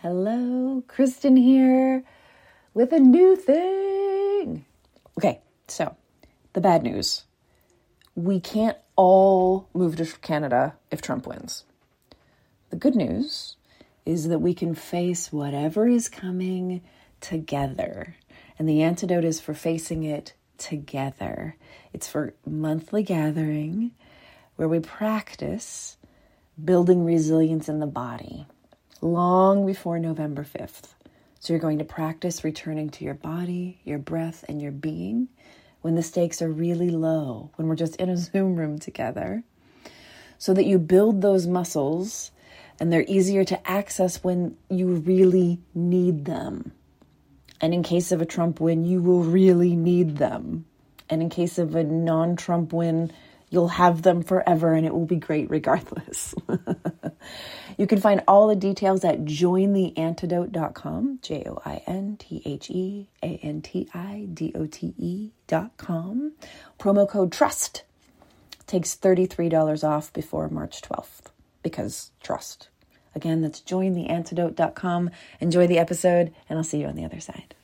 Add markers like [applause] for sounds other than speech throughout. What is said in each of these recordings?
Hello, Kristen here with a new thing. Okay, so the bad news we can't all move to Canada if Trump wins. The good news is that we can face whatever is coming together. And the antidote is for facing it together. It's for monthly gathering where we practice building resilience in the body long before November 5th. So you're going to practice returning to your body, your breath, and your being when the stakes are really low, when we're just in a [laughs] Zoom room together, so that you build those muscles and they're easier to access when you really need them. And in case of a Trump win, you will really need them. And in case of a non Trump win, you'll have them forever and it will be great regardless. [laughs] You can find all the details at jointheantidote.com, J O I N T H E A N T I D O T E.com. Promo code TRUST takes $33 off before March 12th because trust. Again, that's jointheantidote.com. Enjoy the episode, and I'll see you on the other side.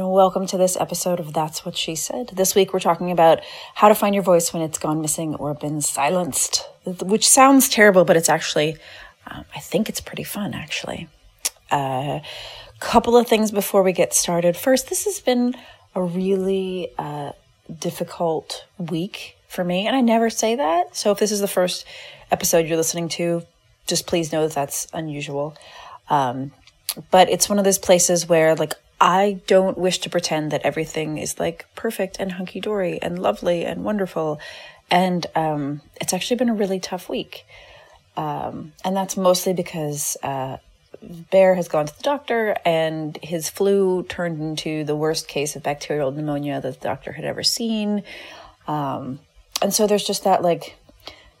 Welcome to this episode of That's What She Said. This week we're talking about how to find your voice when it's gone missing or been silenced, which sounds terrible, but it's actually, um, I think it's pretty fun actually. A uh, couple of things before we get started. First, this has been a really uh, difficult week for me, and I never say that. So if this is the first episode you're listening to, just please know that that's unusual. Um, but it's one of those places where like I don't wish to pretend that everything is like perfect and hunky dory and lovely and wonderful. And um, it's actually been a really tough week. Um, and that's mostly because uh, Bear has gone to the doctor and his flu turned into the worst case of bacterial pneumonia that the doctor had ever seen. Um, and so there's just that like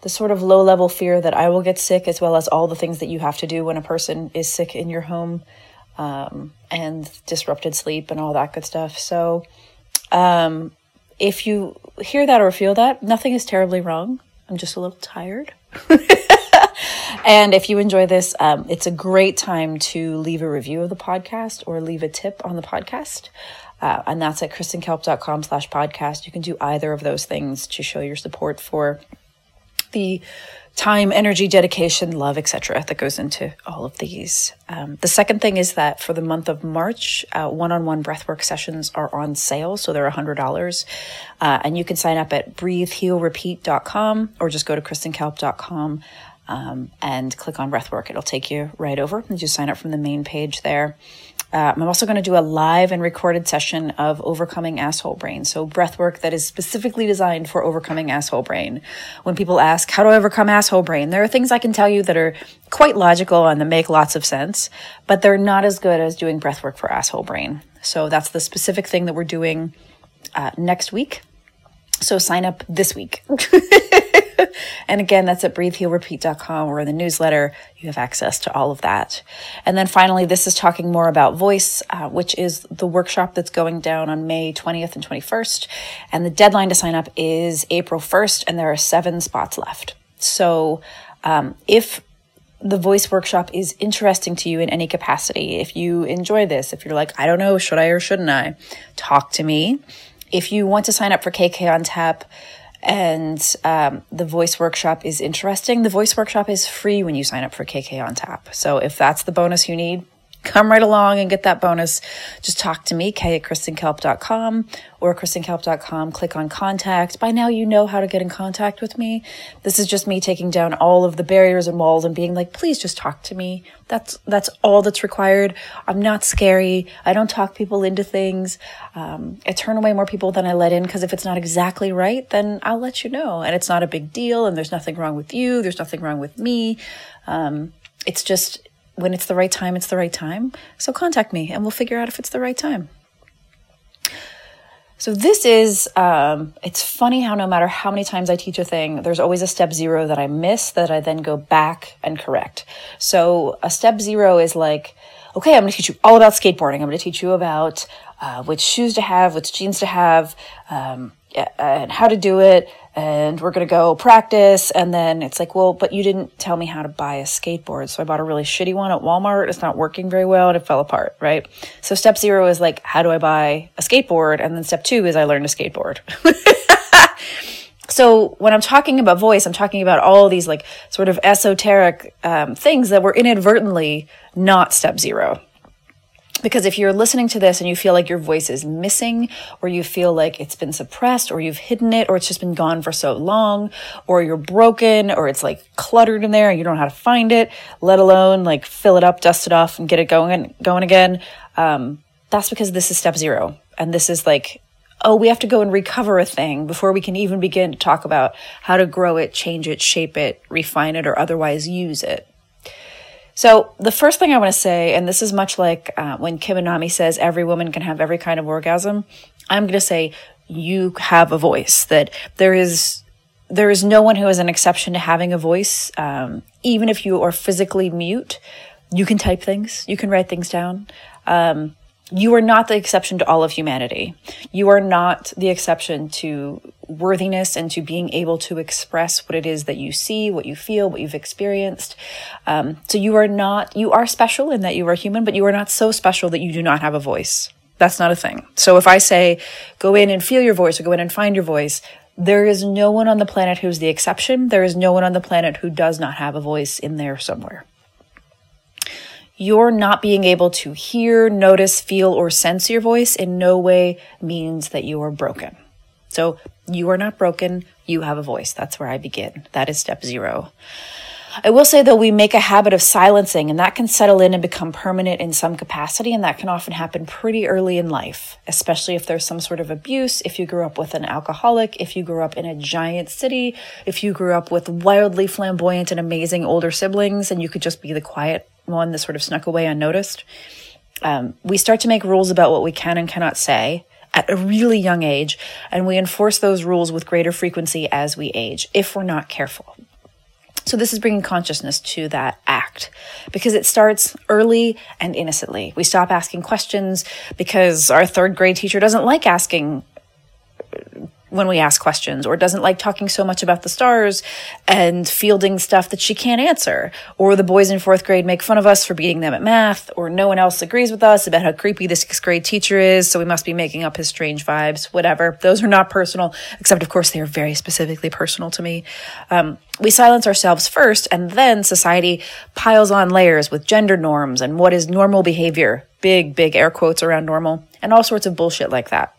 the sort of low level fear that I will get sick, as well as all the things that you have to do when a person is sick in your home um, and disrupted sleep and all that good stuff. So, um, if you hear that or feel that, nothing is terribly wrong. I'm just a little tired. [laughs] and if you enjoy this, um, it's a great time to leave a review of the podcast or leave a tip on the podcast. Uh, and that's at kristenkalp.com slash podcast. You can do either of those things to show your support for the time, energy, dedication, love, etc. that goes into all of these. Um, the second thing is that for the month of March, uh, one-on-one breathwork sessions are on sale, so they're $100. Uh, and you can sign up at breathehealrepeat.com or just go to kristenkalp.com um, and click on breathwork. It'll take you right over and just sign up from the main page there. Uh, I'm also going to do a live and recorded session of overcoming asshole brain. So breath work that is specifically designed for overcoming asshole brain. When people ask, how do I overcome asshole brain? There are things I can tell you that are quite logical and that make lots of sense, but they're not as good as doing breath work for asshole brain. So that's the specific thing that we're doing uh, next week. So sign up this week. [laughs] and again, that's at breathehealrepeat.com or in the newsletter. You have access to all of that. And then finally, this is talking more about voice, uh, which is the workshop that's going down on May 20th and 21st. And the deadline to sign up is April 1st, and there are seven spots left. So um, if the voice workshop is interesting to you in any capacity, if you enjoy this, if you're like, I don't know, should I or shouldn't I, talk to me. If you want to sign up for KK on Tap, and um, the voice workshop is interesting. The voice workshop is free when you sign up for KK on tap. So if that's the bonus you need, come right along and get that bonus. Just talk to me, kay at kristenkalp.com or kristenkalp.com. Click on contact. By now, you know how to get in contact with me. This is just me taking down all of the barriers and walls and being like, please just talk to me. That's, that's all that's required. I'm not scary. I don't talk people into things. Um, I turn away more people than I let in because if it's not exactly right, then I'll let you know. And it's not a big deal and there's nothing wrong with you. There's nothing wrong with me. Um, it's just, when it's the right time, it's the right time. So contact me and we'll figure out if it's the right time. So this is, um, it's funny how no matter how many times I teach a thing, there's always a step zero that I miss that I then go back and correct. So a step zero is like, okay, I'm going to teach you all about skateboarding. I'm going to teach you about uh, which shoes to have, which jeans to have, um, and how to do it and we're going to go practice. And then it's like, well, but you didn't tell me how to buy a skateboard. So I bought a really shitty one at Walmart. It's not working very well and it fell apart, right? So step zero is like, how do I buy a skateboard? And then step two is I learned to skateboard. [laughs] so when I'm talking about voice, I'm talking about all these like sort of esoteric um, things that were inadvertently not step zero. Because if you're listening to this and you feel like your voice is missing, or you feel like it's been suppressed, or you've hidden it, or it's just been gone for so long, or you're broken, or it's like cluttered in there and you don't know how to find it, let alone like fill it up, dust it off, and get it going going again, um, that's because this is step zero. And this is like, oh, we have to go and recover a thing before we can even begin to talk about how to grow it, change it, shape it, refine it, or otherwise use it. So, the first thing I want to say, and this is much like uh, when Kim Anami says every woman can have every kind of orgasm, I'm going to say you have a voice, that there is. There is no one who is an exception to having a voice. Um, even if you are physically mute, you can type things, you can write things down. Um, you are not the exception to all of humanity. You are not the exception to worthiness and to being able to express what it is that you see, what you feel, what you've experienced. Um, so you are not, you are special in that you are human, but you are not so special that you do not have a voice. That's not a thing. So if I say, go in and feel your voice or go in and find your voice, there is no one on the planet who's the exception. There is no one on the planet who does not have a voice in there somewhere your not being able to hear, notice, feel, or sense your voice in no way means that you are broken. So you are not broken. You have a voice. That's where I begin. That is step zero. I will say though, we make a habit of silencing and that can settle in and become permanent in some capacity. And that can often happen pretty early in life, especially if there's some sort of abuse. If you grew up with an alcoholic, if you grew up in a giant city, if you grew up with wildly flamboyant and amazing older siblings and you could just be the quiet one that sort of snuck away unnoticed. Um, we start to make rules about what we can and cannot say at a really young age, and we enforce those rules with greater frequency as we age if we're not careful. So, this is bringing consciousness to that act because it starts early and innocently. We stop asking questions because our third grade teacher doesn't like asking when we ask questions or doesn't like talking so much about the stars and fielding stuff that she can't answer. Or the boys in fourth grade make fun of us for beating them at math, or no one else agrees with us about how creepy the sixth grade teacher is, so we must be making up his strange vibes, whatever. Those are not personal, except of course they are very specifically personal to me. Um, we silence ourselves first, and then society piles on layers with gender norms and what is normal behavior, big, big air quotes around normal, and all sorts of bullshit like that.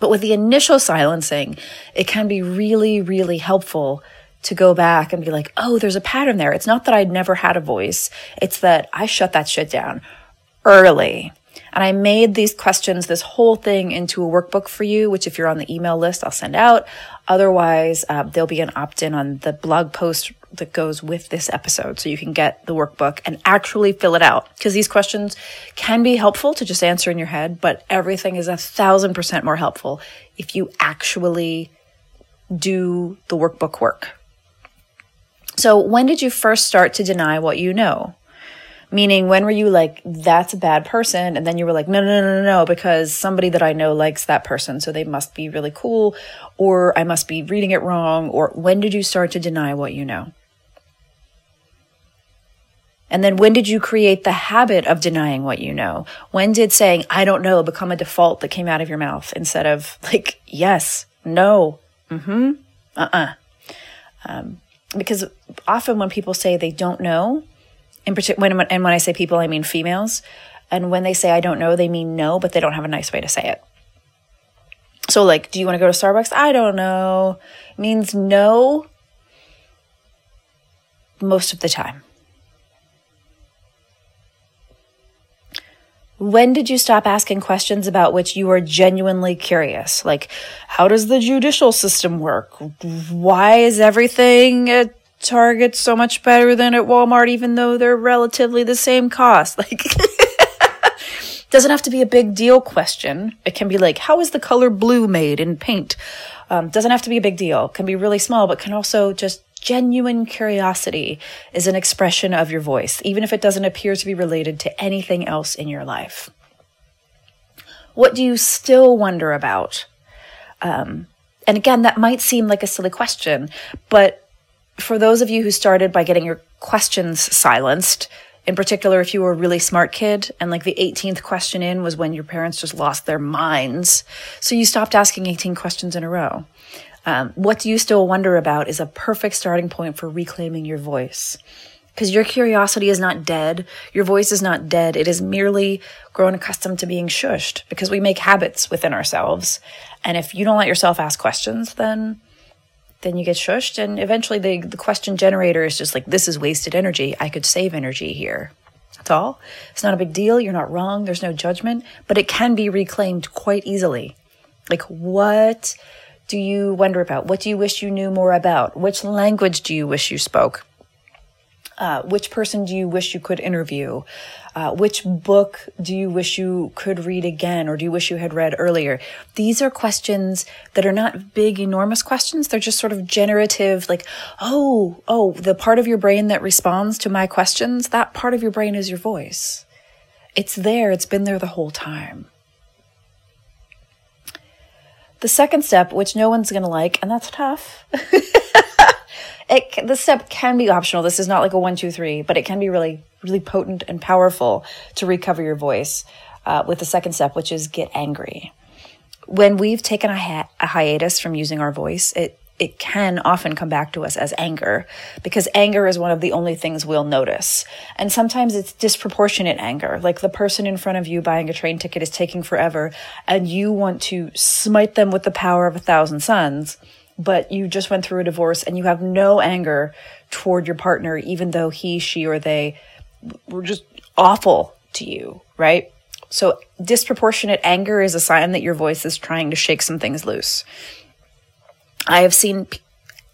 But with the initial silencing, it can be really, really helpful to go back and be like, oh, there's a pattern there. It's not that I'd never had a voice, it's that I shut that shit down early. And I made these questions, this whole thing into a workbook for you, which if you're on the email list, I'll send out. Otherwise, uh, there'll be an opt in on the blog post that goes with this episode. So you can get the workbook and actually fill it out. Because these questions can be helpful to just answer in your head, but everything is a thousand percent more helpful if you actually do the workbook work. So, when did you first start to deny what you know? Meaning, when were you like, that's a bad person? And then you were like, no, no, no, no, no, because somebody that I know likes that person. So they must be really cool, or I must be reading it wrong. Or when did you start to deny what you know? And then when did you create the habit of denying what you know? When did saying, I don't know, become a default that came out of your mouth instead of [laughs] like, yes, no, mm hmm, uh uh-uh. uh. Um, because often when people say they don't know, in particular, when, and when I say people, I mean females. And when they say I don't know, they mean no, but they don't have a nice way to say it. So, like, do you want to go to Starbucks? I don't know. means no most of the time. When did you stop asking questions about which you are genuinely curious? Like, how does the judicial system work? Why is everything a Target so much better than at Walmart, even though they're relatively the same cost. [laughs] Like, doesn't have to be a big deal question. It can be like, how is the color blue made in paint? Um, doesn't have to be a big deal. Can be really small, but can also just genuine curiosity is an expression of your voice, even if it doesn't appear to be related to anything else in your life. What do you still wonder about? Um, and again, that might seem like a silly question, but for those of you who started by getting your questions silenced, in particular, if you were a really smart kid and like the 18th question in was when your parents just lost their minds. So you stopped asking 18 questions in a row. Um, what do you still wonder about is a perfect starting point for reclaiming your voice. Because your curiosity is not dead. Your voice is not dead. It is merely grown accustomed to being shushed because we make habits within ourselves. And if you don't let yourself ask questions, then then you get shushed and eventually the, the question generator is just like this is wasted energy. I could save energy here. That's all. It's not a big deal. You're not wrong. There's no judgment but it can be reclaimed quite easily. Like what do you wonder about? What do you wish you knew more about? Which language do you wish you spoke? Uh, which person do you wish you could interview? Uh, which book do you wish you could read again or do you wish you had read earlier? These are questions that are not big, enormous questions. They're just sort of generative, like, oh, oh, the part of your brain that responds to my questions, that part of your brain is your voice. It's there, it's been there the whole time. The second step, which no one's going to like, and that's tough. [laughs] it the step can be optional. This is not like a one, two, three, but it can be really, really potent and powerful to recover your voice uh, with the second step, which is get angry. When we've taken a, hi- a hiatus from using our voice, it it can often come back to us as anger because anger is one of the only things we'll notice. And sometimes it's disproportionate anger, like the person in front of you buying a train ticket is taking forever and you want to smite them with the power of a thousand suns but you just went through a divorce and you have no anger toward your partner, even though he, she, or they were just awful to you, right? So, disproportionate anger is a sign that your voice is trying to shake some things loose. I have seen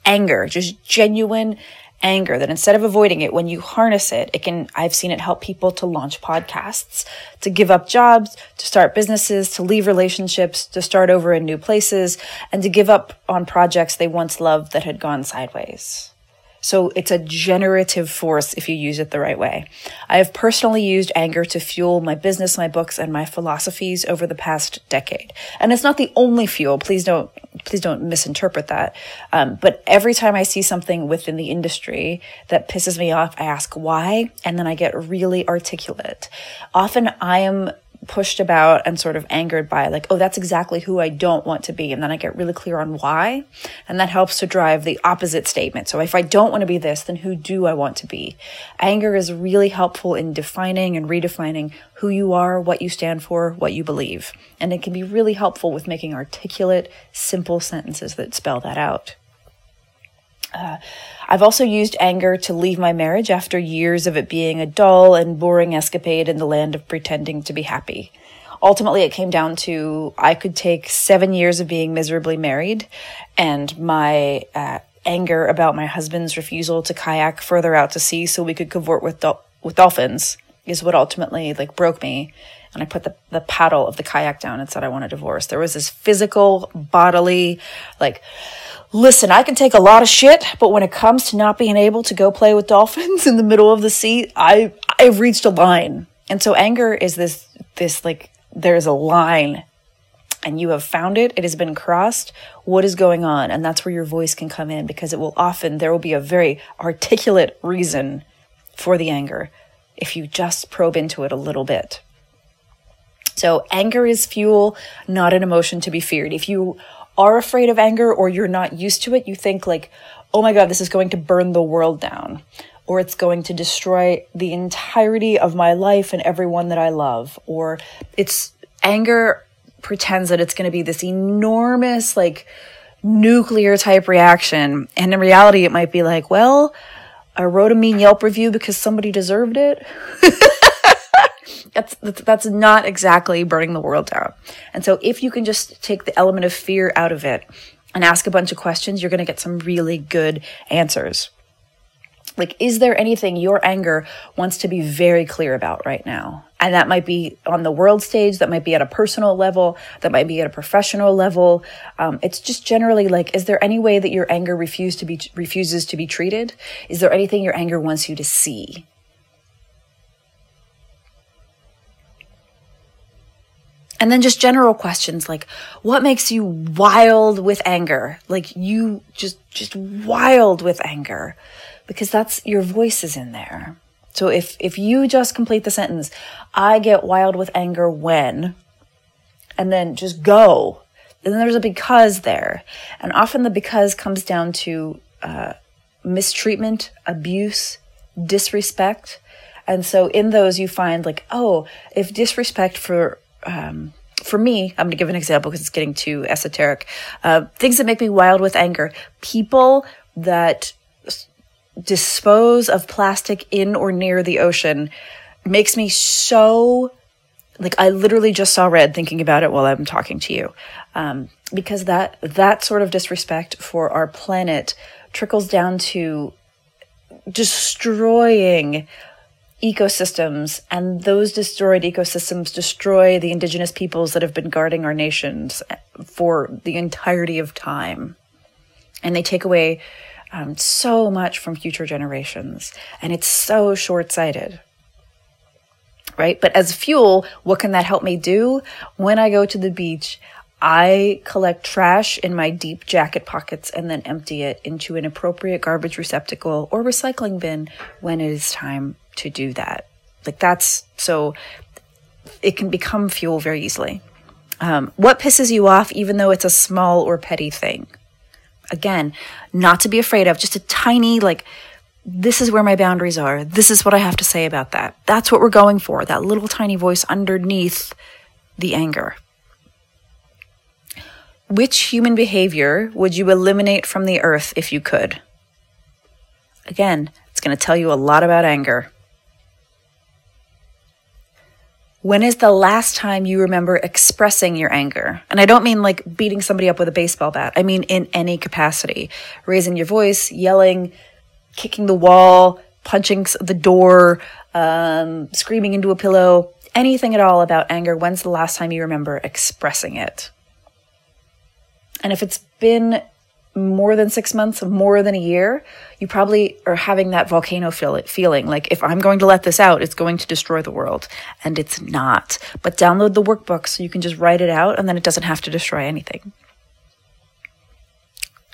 anger, just genuine anger that instead of avoiding it when you harness it it can i've seen it help people to launch podcasts to give up jobs to start businesses to leave relationships to start over in new places and to give up on projects they once loved that had gone sideways so it's a generative force if you use it the right way. I have personally used anger to fuel my business, my books, and my philosophies over the past decade. And it's not the only fuel. Please don't, please don't misinterpret that. Um, but every time I see something within the industry that pisses me off, I ask why, and then I get really articulate. Often I am pushed about and sort of angered by like oh that's exactly who i don't want to be. And then i get really clear on why. And that helps to drive the opposite statement. So if i don't want to be this then who do i want to be? Anger is really helpful in defining and redefining who you are what you stand for what you believe. And it can be really helpful with making articulate simple sentences that spell that out. Uh, I've also used anger to leave my marriage after years of it being a dull and boring escapade in the land of pretending to be happy. Ultimately, it came down to I could take seven years of being miserably married and my uh, anger about my husband's refusal to kayak further out to sea so we could cavort with, with dolphins is what ultimately like broke me and I put the, the paddle of the kayak down and said I want a divorce. There was this physical, bodily, like Listen, I can take a lot of shit, but when it comes to not being able to go play with dolphins [laughs] in the middle of the sea, I I've reached a line. And so anger is this this like there's a line and you have found it, it has been crossed. What is going on? And that's where your voice can come in because it will often there will be a very articulate reason for the anger if you just probe into it a little bit. So anger is fuel, not an emotion to be feared. If you are afraid of anger or you're not used to it, you think like, oh my God, this is going to burn the world down, or it's going to destroy the entirety of my life and everyone that I love, or it's anger pretends that it's going to be this enormous, like, nuclear type reaction. And in reality, it might be like, well, I wrote a mean Yelp review because somebody deserved it. [laughs] that's, that's not exactly burning the world down. And so if you can just take the element of fear out of it and ask a bunch of questions, you're going to get some really good answers. Like, is there anything your anger wants to be very clear about right now? And that might be on the world stage, that might be at a personal level, that might be at a professional level. Um, it's just generally like, is there any way that your anger refuse to be, refuses to be treated? Is there anything your anger wants you to see? And then just general questions like, what makes you wild with anger? Like you just, just wild with anger because that's your voice is in there. So if, if you just complete the sentence, I get wild with anger when, and then just go, then there's a because there. And often the because comes down to, uh, mistreatment, abuse, disrespect. And so in those you find like, oh, if disrespect for, um, for me, I'm going to give an example because it's getting too esoteric. Uh, things that make me wild with anger. People that dispose of plastic in or near the ocean makes me so like I literally just saw red thinking about it while I'm talking to you, um, because that that sort of disrespect for our planet trickles down to destroying ecosystems, and those destroyed ecosystems destroy the indigenous peoples that have been guarding our nations for the entirety of time, and they take away um, so much from future generations. And it's so short sighted. Right? But as fuel, what can that help me do? When I go to the beach, I collect trash in my deep jacket pockets and then empty it into an appropriate garbage receptacle or recycling bin when it is time to do that. Like that's so it can become fuel very easily. Um, what pisses you off, even though it's a small or petty thing? again, not to be afraid of, just a tiny, like, this is where my boundaries are. This is what I have to say about that. That's what we're going for, that little tiny voice underneath the anger. Which human behavior would you eliminate from the earth if you could? Again, it's going to tell you a lot about anger. When is the last time you remember expressing your anger? And I don't mean like beating somebody up with a baseball bat. I mean in any capacity. Raising your voice, yelling, kicking the wall, punching the door, um, screaming into a pillow, anything at all about anger. When's the last time you remember expressing it? And if it's been more than six months, more than a year, you probably are having that volcano feel feeling like if I'm going to let this out, it's going to destroy the world. And it's not. But download the workbook so you can just write it out and then it doesn't have to destroy anything.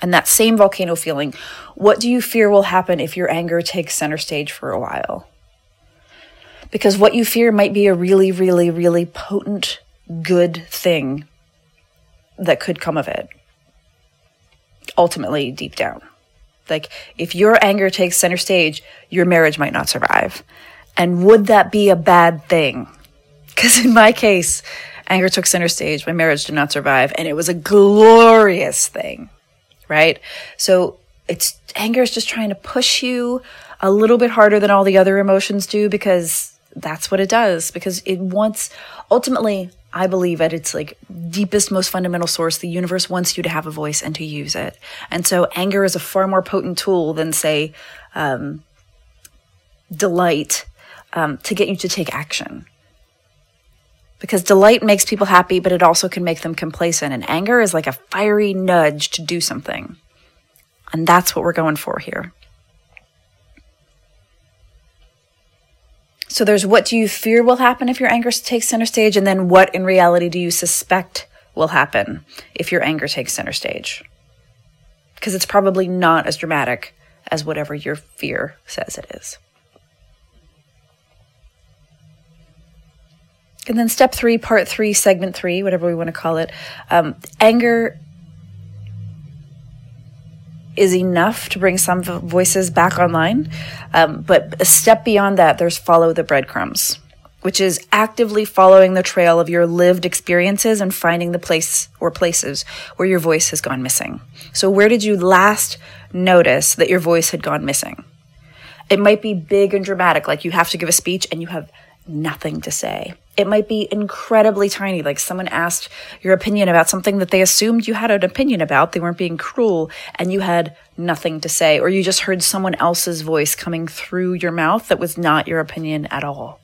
And that same volcano feeling, what do you fear will happen if your anger takes center stage for a while? Because what you fear might be a really, really, really potent, good thing that could come of it ultimately deep down. Like, if your anger takes center stage, your marriage might not survive. And would that be a bad thing? Because in my case, anger took center stage, my marriage did not survive, and it was a glorious thing, right? So it's anger is just trying to push you a little bit harder than all the other emotions do because that's what it does, because it wants ultimately I believe at its like deepest, most fundamental source, the universe wants you to have a voice and to use it. And so anger is a far more potent tool than say, um, delight, um, to get you to take action. Because delight makes people happy, but it also can make them complacent. And anger is like a fiery nudge to do something. And that's what we're going for here. So there's what do you fear will happen if your anger takes center stage, and then what in reality do you suspect will happen if your anger takes center stage? Because it's probably not as dramatic as whatever your fear says it is. And then step three, part three, segment three, whatever we want to call it. Um, anger is enough to bring some voices back online. Um, but a step beyond that, there's follow the breadcrumbs, which is actively following the trail of your lived experiences and finding the place or places where your voice has gone missing. So, where did you last notice that your voice had gone missing? It might be big and dramatic, like you have to give a speech and you have nothing to say. It might be incredibly tiny, like someone asked your opinion about something that they assumed you had an opinion about. They weren't being cruel and you had nothing to say, or you just heard someone else's voice coming through your mouth that was not your opinion at all.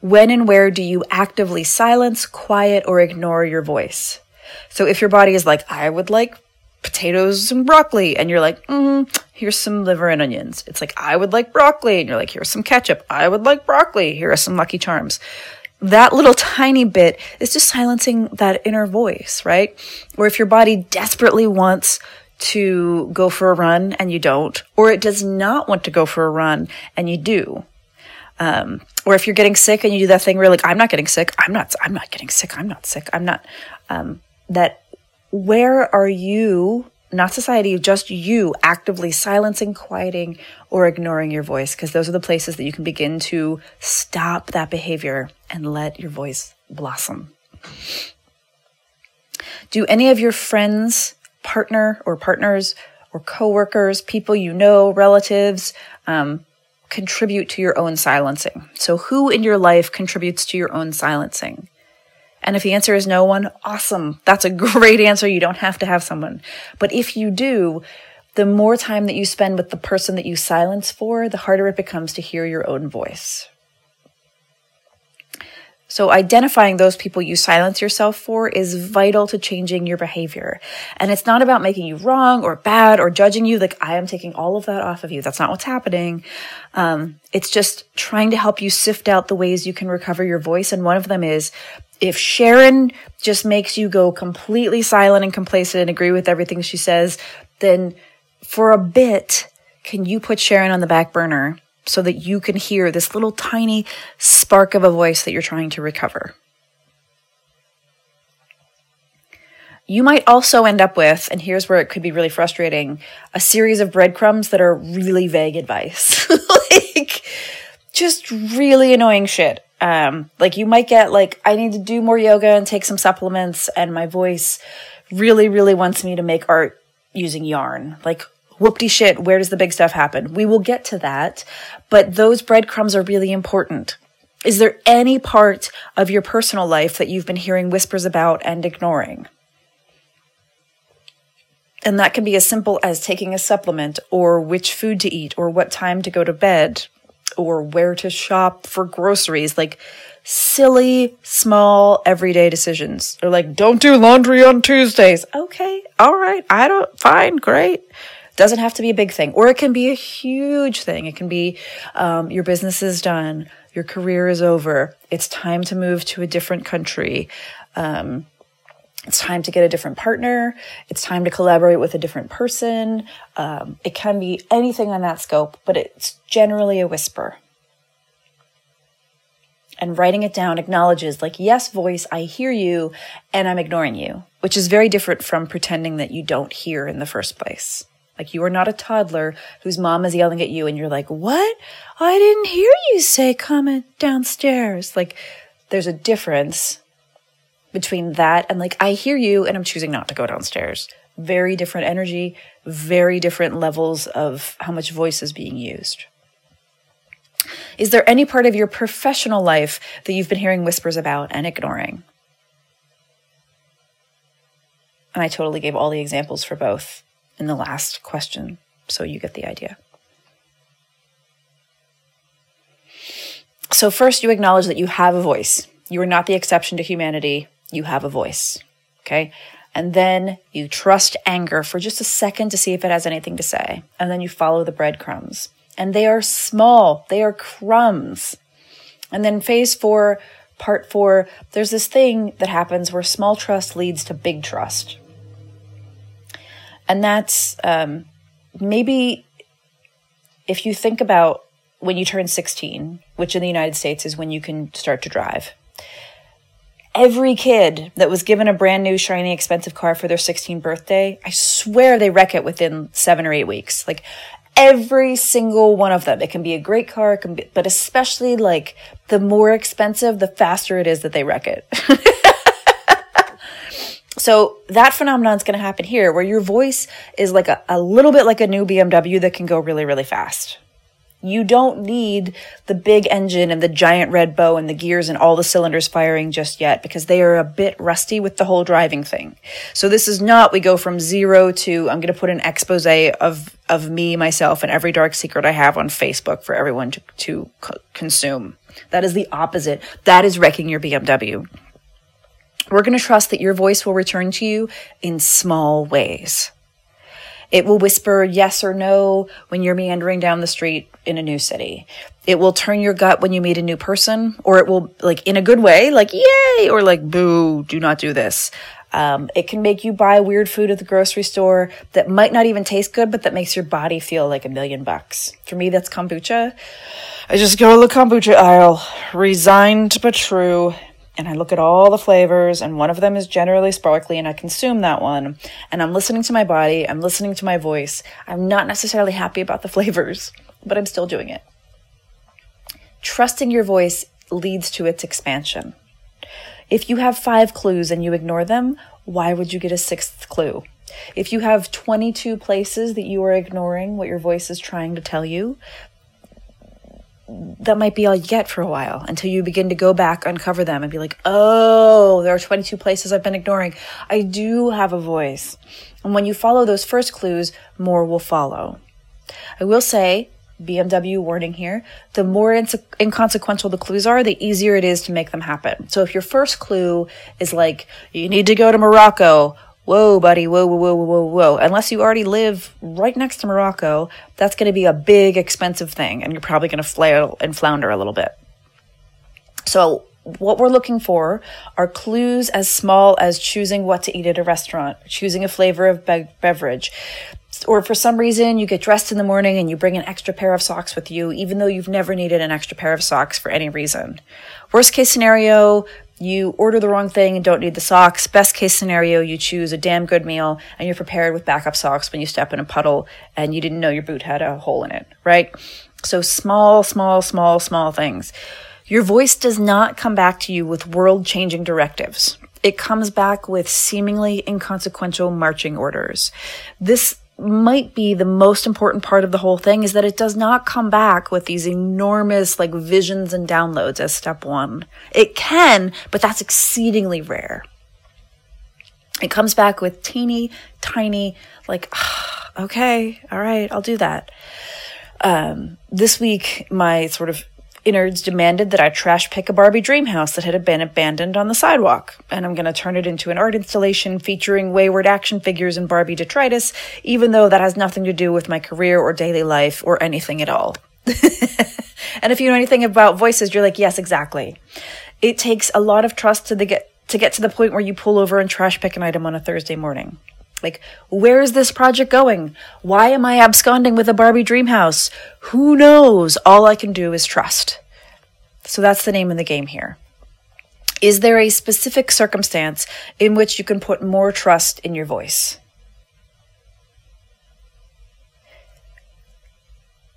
When and where do you actively silence, quiet, or ignore your voice? So if your body is like, I would like potatoes and broccoli, and you're like, mm, here's some liver and onions. It's like, I would like broccoli, and you're like, here's some ketchup. I would like broccoli. Here are some Lucky Charms. That little tiny bit is just silencing that inner voice, right? Or if your body desperately wants to go for a run and you don't, or it does not want to go for a run and you do. Um, or if you're getting sick and you do that thing where you're like, I'm not getting sick, I'm not, I'm not getting sick, I'm not sick, I'm not, um, that where are you, not society, just you actively silencing, quieting, or ignoring your voice? Because those are the places that you can begin to stop that behavior and let your voice blossom. Do any of your friends, partner or partners, or coworkers, people you know, relatives, um, contribute to your own silencing? So, who in your life contributes to your own silencing? And if the answer is no one, awesome. That's a [laughs] great answer. You don't have to have someone. But if you do, the more time that you spend with the person that you silence for, the harder it becomes to hear your own voice. So, identifying those people you silence yourself for is vital to changing your behavior. And it's not about making you wrong or bad or judging you. Like, I am taking all of that off of you. That's not what's happening. Um, it's just trying to help you sift out the ways you can recover your voice. And one of them is if Sharon just makes you go completely silent and complacent and agree with everything she says, then for a bit, can you put Sharon on the back burner so that you can hear this little tiny spark of a voice that you're trying to recover? You might also end up with, and here's where it could be really frustrating, a series of breadcrumbs that are really vague advice. [laughs] like, just really annoying shit. Um, like you might get like, I need to do more yoga and take some supplements and my voice really, really wants me to make art using yarn. Like, whoopty shit, where does the big stuff happen? We will get to that, but those breadcrumbs are really important. Is there any part of your personal life that you've been hearing whispers about and ignoring? And that can be as simple as taking a supplement or which food to eat or what time to go to bed or where to shop for groceries, like silly, small, everyday decisions. They're like, don't do laundry on Tuesdays. Okay, all right, I don't, fine, great. Doesn't have to be a big thing, or it can be a huge thing. It can be um, your business is done, your career is over, it's time to move to a different country. Um, it's time to get a different partner. It's time to collaborate with a different person. Um, it can be anything on that scope, but it's generally a whisper. And writing it down acknowledges, like, yes, voice, I hear you, and I'm ignoring you, which is very different from pretending that you don't hear in the first place. Like, you are not a toddler whose mom is yelling at you, and you're like, what? I didn't hear you say comment downstairs. Like, there's a difference between that and like, I hear you and I'm choosing not to go downstairs. Very different energy, very different levels of how much voice is being used. Is there any part of your professional life that you've been hearing whispers about and ignoring? And I totally gave all the examples for both in the last question, so you get the idea. So, first, you acknowledge that you have a voice. You are not the exception to humanity you have a voice. Okay. And then you trust anger for just a second to see if it has anything to say. And then you follow the breadcrumbs. And they are small, they are crumbs. And then phase four, part four, there's this thing that happens where small trust leads to big trust. And that's um, maybe if you think about when you turn 16, which in the United States is when you can start to drive every kid that was given a brand new shiny expensive car for their 16th birthday, I swear they wreck it within seven or eight weeks. Like every single one of them. It can be a great car, be, but especially like the more expensive, the faster it is that they wreck it. [laughs] so that phenomenon is going to happen here where your voice is like a, a little bit like a new BMW that can go really, really fast. You don't need the big engine and the giant red bow and the gears and all the cylinders firing just yet because they are a bit rusty with the whole driving thing. So this is not we go from zero to I'm going to put an expose of of me myself and every dark secret I have on Facebook for everyone to to co- consume. That is the opposite. That is wrecking your BMW. We're going to trust that your voice will return to you in small ways. It will whisper yes or no when you're meandering down the street in a new city. It will turn your gut when you meet a new person, or it will, like, in a good way, like, yay, or like, boo, do not do this. Um, it can make you buy weird food at the grocery store that might not even taste good, but that makes your body feel like a million bucks. For me, that's kombucha. I just go to the kombucha aisle, resigned but true, and I look at all the flavors, and one of them is generally sparkly, and I consume that one. And I'm listening to my body, I'm listening to my voice. I'm not necessarily happy about the [laughs] flavors, but I'm still doing it. Trusting your voice leads to its expansion. If you have five clues and you ignore them, why would you get a sixth clue? If you have 22 places that you are ignoring what your voice is trying to tell you, that might be all you get for a while until you begin to go back, uncover them, and be like, oh, there are 22 places I've been ignoring. I do have a voice. And when you follow those first clues, more will follow. I will say, BMW warning here, the more inconsequential the clues are, the easier it is to make them happen. So if your first clue is like, you need to go to Morocco, whoa, buddy, whoa, whoa, whoa, whoa, whoa. Unless you already live right next to Morocco, that's going to be a big, expensive thing, and you're probably going to flail and flounder a little bit. So, what we're looking for are clues as small as choosing what to eat at a restaurant, choosing a flavor of be- beverage, or for some reason you get dressed in the morning and you bring an extra pair of socks with you, even though you've never needed an extra pair of socks for any reason. Worst case scenario, you order the wrong thing and don't need the socks. Best case scenario, you choose a damn good meal and you're prepared with backup socks when you step in a puddle and you didn't know your boot had a hole in it, right? So small, small, small, small things. Your voice does not come back to you with world changing directives. It comes back with seemingly inconsequential marching orders. This might be the most important part of the whole thing is that it does not come back with these enormous like visions and downloads as step one. It can, but that's exceedingly rare. It comes back with teeny, tiny, like, [sighs] okay, all right, I'll do that. Um, this week, my sort of innards demanded that I trash pick a Barbie dream house that had been abandoned on the sidewalk, and I'm going to turn it into an art installation featuring wayward action figures and Barbie detritus, even though that has nothing to do with my career or daily life or anything at all. [laughs] and if you know anything about voices, you're like, yes, exactly. It takes a lot of trust to the get to get to the point where you pull over and trash pick an item on a Thursday morning. Like, where is this project going? Why am I absconding with a Barbie dream house? Who knows? All I can do is trust. So that's the name of the game here. Is there a specific circumstance in which you can put more trust in your voice?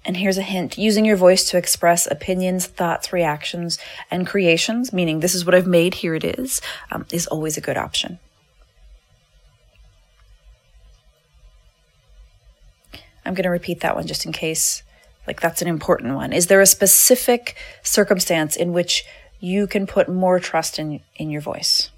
And here's a hint using your voice to express opinions, thoughts, reactions, and creations, meaning this is what I've made, here it is, um, is always a good option. I'm going to repeat that one just in case, like, that's an important one. Is there a specific circumstance in which you can put more trust in, in your voice?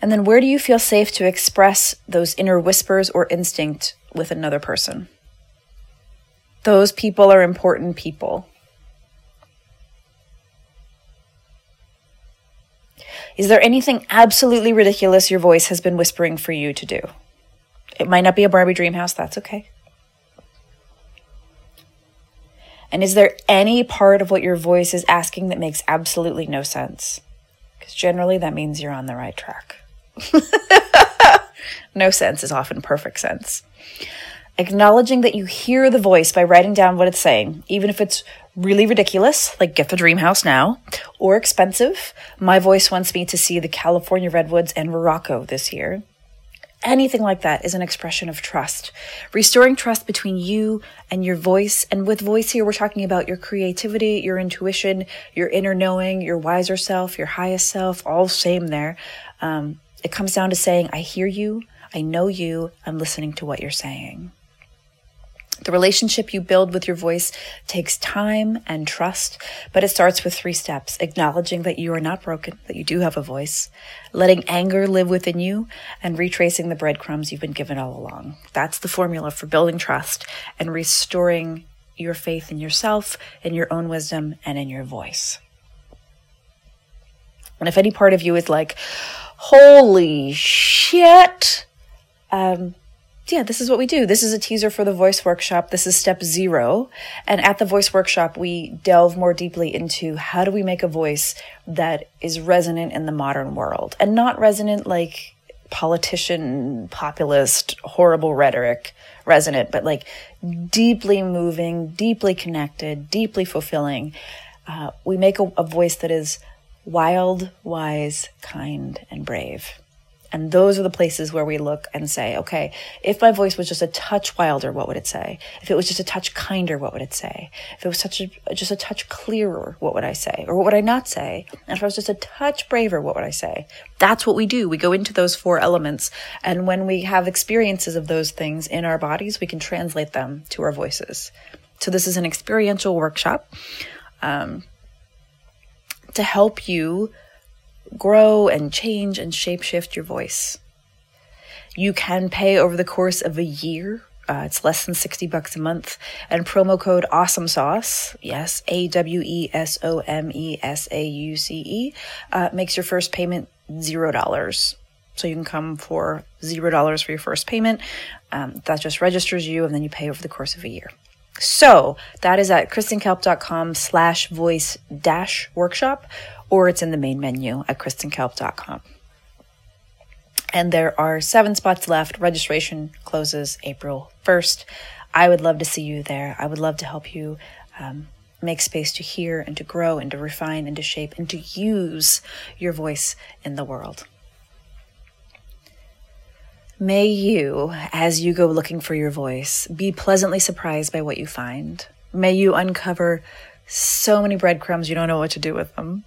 And then where do you feel safe to express those inner whispers or instinct with another person? Those people are important people. Is there anything absolutely ridiculous your voice has been whispering for you to do? It might not be a Barbie dream house, that's okay. And is there any part of what your voice is asking that makes absolutely no sense? Because generally that means you're on the right track. [laughs] no sense is often perfect sense. Acknowledging that you hear the voice by writing down what it's saying, even if it's really ridiculous, like get the dream house now, or expensive. My voice wants me to see the California redwoods and Morocco this year. Anything like that is an expression of trust. Restoring trust between you and your voice. And with voice here, we're talking about your creativity, your intuition, your inner knowing, your wiser self, your highest self, all same there. Um, it comes down to saying, I hear you, I know you, I'm listening to what you're saying. The relationship you build with your voice takes time and trust, but it starts with three steps acknowledging that you are not broken, that you do have a voice, letting anger live within you, and retracing the breadcrumbs you've been given all along. That's the formula for building trust and restoring your faith in yourself, in your own wisdom, and in your voice. And if any part of you is like, holy shit, um, yeah, this is what we do. This is a teaser for the voice workshop. This is step zero. And at the voice workshop, we delve more deeply into how do we make a voice that is resonant in the modern world and not resonant like politician, populist, horrible rhetoric resonant, but like deeply moving, deeply connected, deeply fulfilling. Uh, we make a, a voice that is wild, wise, kind, and brave. And those are the places where we look and say, okay, if my voice was just a touch wilder, what would it say? If it was just a touch kinder, what would it say? If it was such a, just a touch clearer, what would I say? Or what would I not say? And if I was just a touch braver, what would I say? That's what we do. We go into those four elements. And when we have experiences of those things in our bodies, we can translate them to our voices. So this is an experiential workshop um, to help you grow and change and shapeshift your voice. You can pay over the course of a year. Uh, it's less than 60 bucks a month. And promo code Awesome Sauce, yes, A W E S O M E S A U C E, uh, makes your first payment zero dollars. So you can come for zero dollars for your first payment. Um, that just registers you, and then you pay over the course of a year. So that is at kristenkalp.com slash voice dash workshop, or it's in the main menu at kristenkalp.com. And there are seven spots left. Registration closes April 1st. I would love to see you there. I would love to help you um, make space to hear and to grow and to refine and to shape and to use your voice in the world. May you, as you go looking for your voice, be pleasantly surprised by what you find. May you uncover so many breadcrumbs you don't know what to do with them.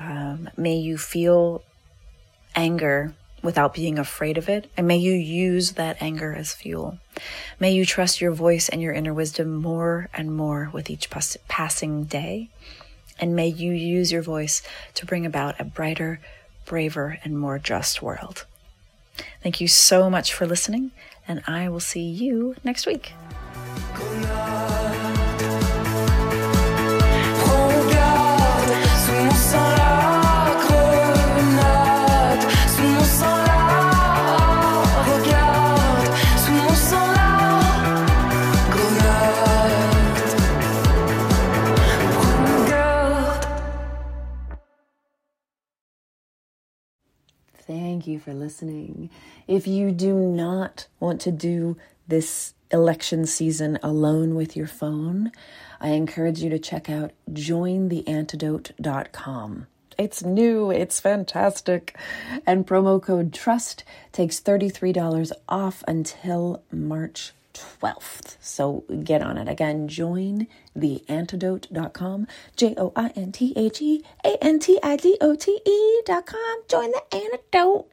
Um, may you feel anger without being afraid of it, and may you use that anger as fuel. May you trust your voice and your inner wisdom more and more with each pas- passing day, and may you use your voice to bring about a brighter, braver, and more just world. Thank you so much for listening, and I will see you next week. For listening. If you do not want to do this election season alone with your phone, I encourage you to check out jointheantidote.com. It's new, it's fantastic. And promo code TRUST takes $33 off until March 12th. So get on it. Again, join theantidote.com. J O I N T H E A N T I D O T E.com. Join the antidote.